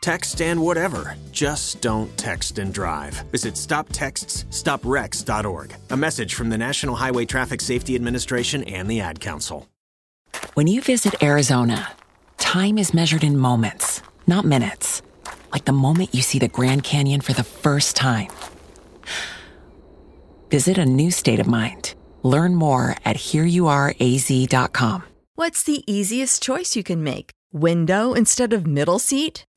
Text and whatever. Just don't text and drive. Visit stoptextsstopwrecks.org. A message from the National Highway Traffic Safety Administration and the Ad Council. When you visit Arizona, time is measured in moments, not minutes. Like the moment you see the Grand Canyon for the first time. Visit a new state of mind. Learn more at hereyouareaz.com. What's the easiest choice you can make? Window instead of middle seat?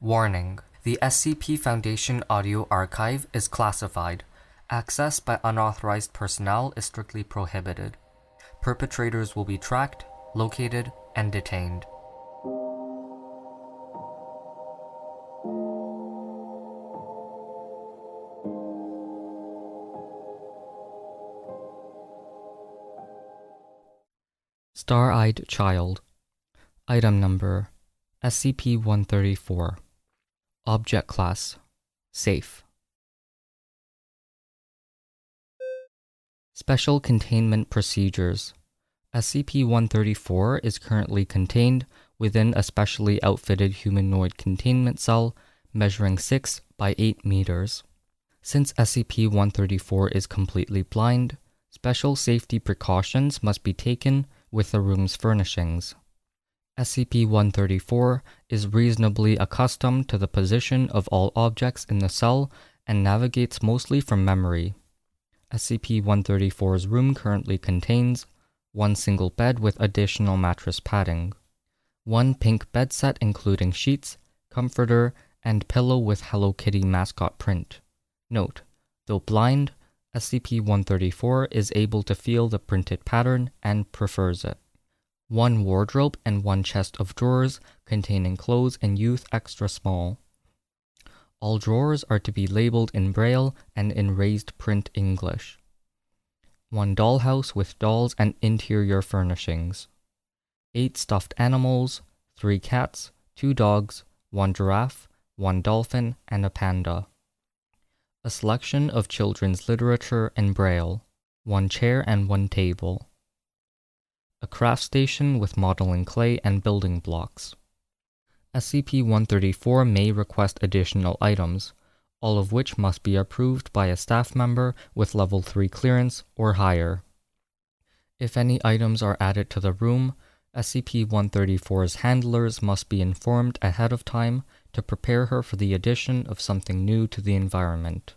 Warning. The SCP Foundation audio archive is classified. Access by unauthorized personnel is strictly prohibited. Perpetrators will be tracked, located, and detained. Star Eyed Child. Item number SCP 134. Object Class Safe. Special Containment Procedures SCP 134 is currently contained within a specially outfitted humanoid containment cell measuring 6 by 8 meters. Since SCP 134 is completely blind, special safety precautions must be taken with the room's furnishings. SCP 134 is reasonably accustomed to the position of all objects in the cell and navigates mostly from memory. SCP 134's room currently contains one single bed with additional mattress padding, one pink bed set including sheets, comforter, and pillow with Hello Kitty mascot print. Note, though blind, SCP 134 is able to feel the printed pattern and prefers it. One wardrobe and one chest of drawers containing clothes and youth extra small. All drawers are to be labeled in Braille and in raised print English. One dollhouse with dolls and interior furnishings. Eight stuffed animals, three cats, two dogs, one giraffe, one dolphin, and a panda. A selection of children's literature in Braille. One chair and one table. A craft station with modeling clay and building blocks. SCP 134 may request additional items, all of which must be approved by a staff member with level 3 clearance or higher. If any items are added to the room, SCP 134's handlers must be informed ahead of time to prepare her for the addition of something new to the environment.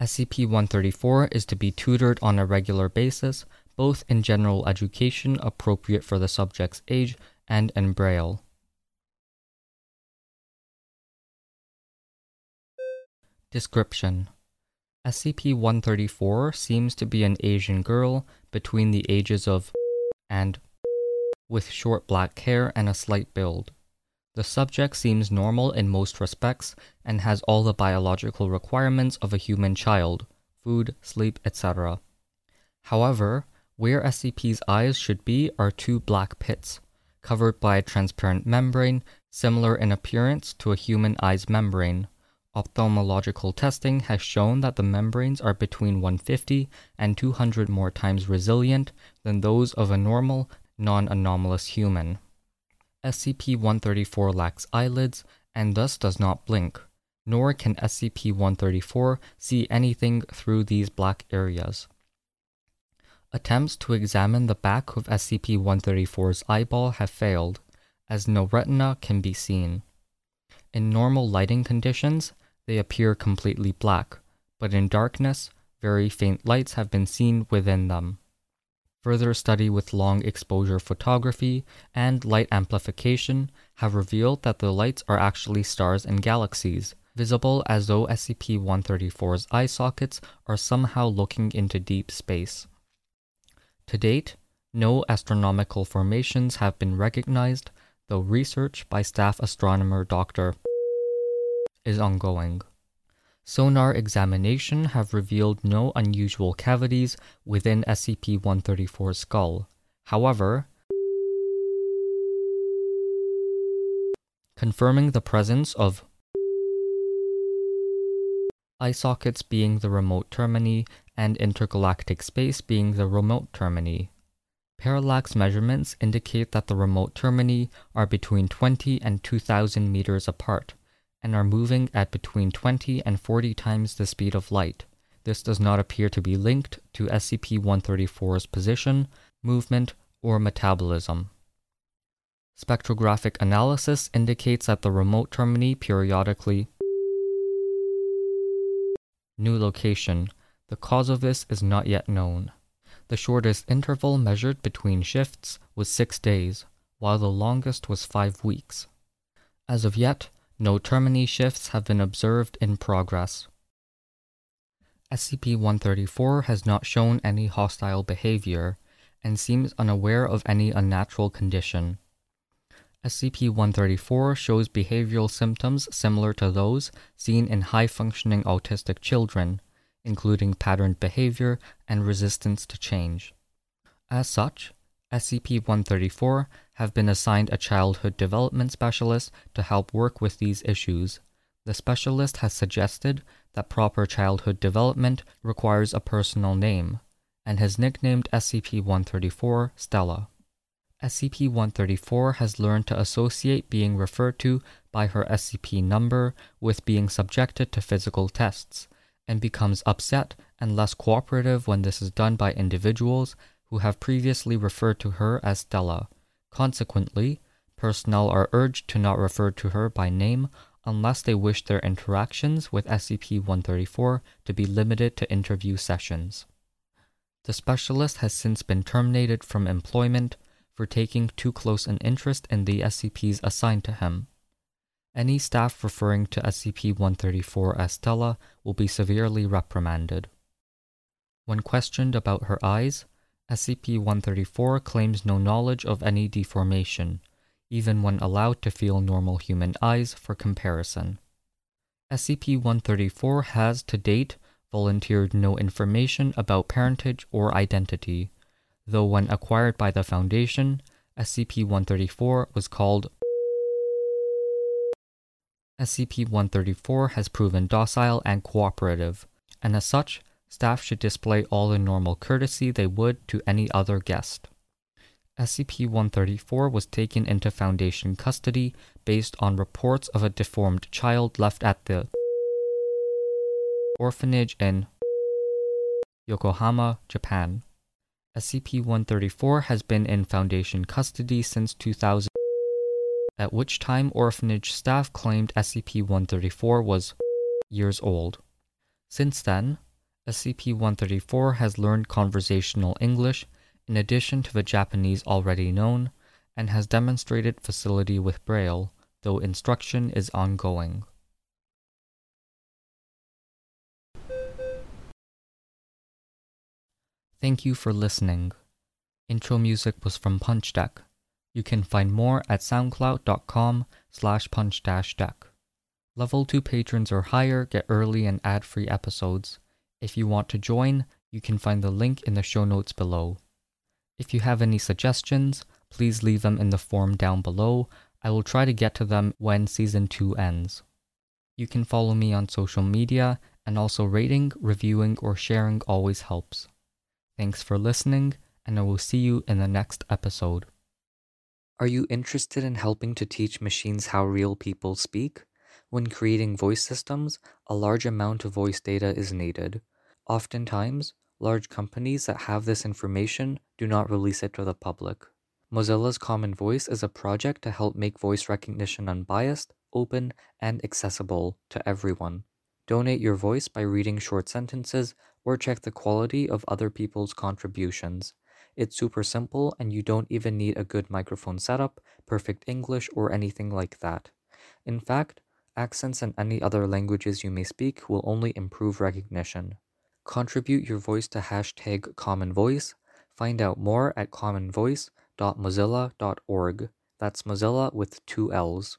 SCP 134 is to be tutored on a regular basis, both in general education appropriate for the subject's age and in Braille. Description SCP 134 seems to be an Asian girl between the ages of and with short black hair and a slight build. The subject seems normal in most respects and has all the biological requirements of a human child food, sleep, etc. However, where SCP's eyes should be are two black pits, covered by a transparent membrane similar in appearance to a human eye's membrane. Ophthalmological testing has shown that the membranes are between 150 and 200 more times resilient than those of a normal, non anomalous human. SCP 134 lacks eyelids and thus does not blink, nor can SCP 134 see anything through these black areas. Attempts to examine the back of SCP 134's eyeball have failed, as no retina can be seen. In normal lighting conditions, they appear completely black, but in darkness, very faint lights have been seen within them. Further study with long exposure photography and light amplification have revealed that the lights are actually stars and galaxies, visible as though SCP 134's eye sockets are somehow looking into deep space. To date, no astronomical formations have been recognized, though research by staff astronomer Dr. is ongoing. Sonar examination have revealed no unusual cavities within SCP-134's skull. However, confirming the presence of eye sockets being the remote termini and intergalactic space being the remote termini. Parallax measurements indicate that the remote termini are between 20 and 2000 meters apart and are moving at between 20 and 40 times the speed of light. This does not appear to be linked to SCP 134's position, movement, or metabolism. Spectrographic analysis indicates that the remote termini periodically New location. The cause of this is not yet known. The shortest interval measured between shifts was six days, while the longest was five weeks. As of yet, no termini shifts have been observed in progress. SCP-134 has not shown any hostile behavior and seems unaware of any unnatural condition. SCP-134 shows behavioral symptoms similar to those seen in high-functioning autistic children, including patterned behavior and resistance to change. As such, SCP-134 have been assigned a childhood development specialist to help work with these issues. The specialist has suggested that proper childhood development requires a personal name, and has nicknamed SCP-134 Stella. SCP-134 has learned to associate being referred to by her SCP number with being subjected to physical tests, and becomes upset and less cooperative when this is done by individuals who have previously referred to her as Stella. Consequently, personnel are urged to not refer to her by name unless they wish their interactions with SCP-134 to be limited to interview sessions. The specialist has since been terminated from employment for taking too close an interest in the SCPs assigned to him. Any staff referring to SCP-134 as Stella will be severely reprimanded. When questioned about her eyes, SCP-134 claims no knowledge of any deformation, even when allowed to feel normal human eyes for comparison. SCP-134 has to date volunteered no information about parentage or identity, though when acquired by the Foundation, SCP-134 was called SCP-134 has proven docile and cooperative, and as such, staff should display all the normal courtesy they would to any other guest. SCP-134 was taken into Foundation custody based on reports of a deformed child left at the orphanage in Yokohama, Japan. SCP-134 has been in Foundation custody since 2000, at which time orphanage staff claimed SCP-134 was years old. Since then, SCP-134 has learned conversational English in addition to the Japanese already known, and has demonstrated facility with Braille, though instruction is ongoing. Thank you for listening. Intro music was from Punch Deck. You can find more at soundcloud.com slash punch-deck. Level 2 patrons or higher get early and ad-free episodes. If you want to join, you can find the link in the show notes below. If you have any suggestions, please leave them in the form down below. I will try to get to them when season 2 ends. You can follow me on social media, and also rating, reviewing, or sharing always helps. Thanks for listening, and I will see you in the next episode. Are you interested in helping to teach machines how real people speak? When creating voice systems, a large amount of voice data is needed. Oftentimes, large companies that have this information do not release it to the public. Mozilla's Common Voice is a project to help make voice recognition unbiased, open, and accessible to everyone. Donate your voice by reading short sentences or check the quality of other people's contributions. It's super simple and you don't even need a good microphone setup, perfect English, or anything like that. In fact, accents and any other languages you may speak will only improve recognition. Contribute your voice to hashtag Common Voice. Find out more at commonvoice.mozilla.org. That's Mozilla with two L's.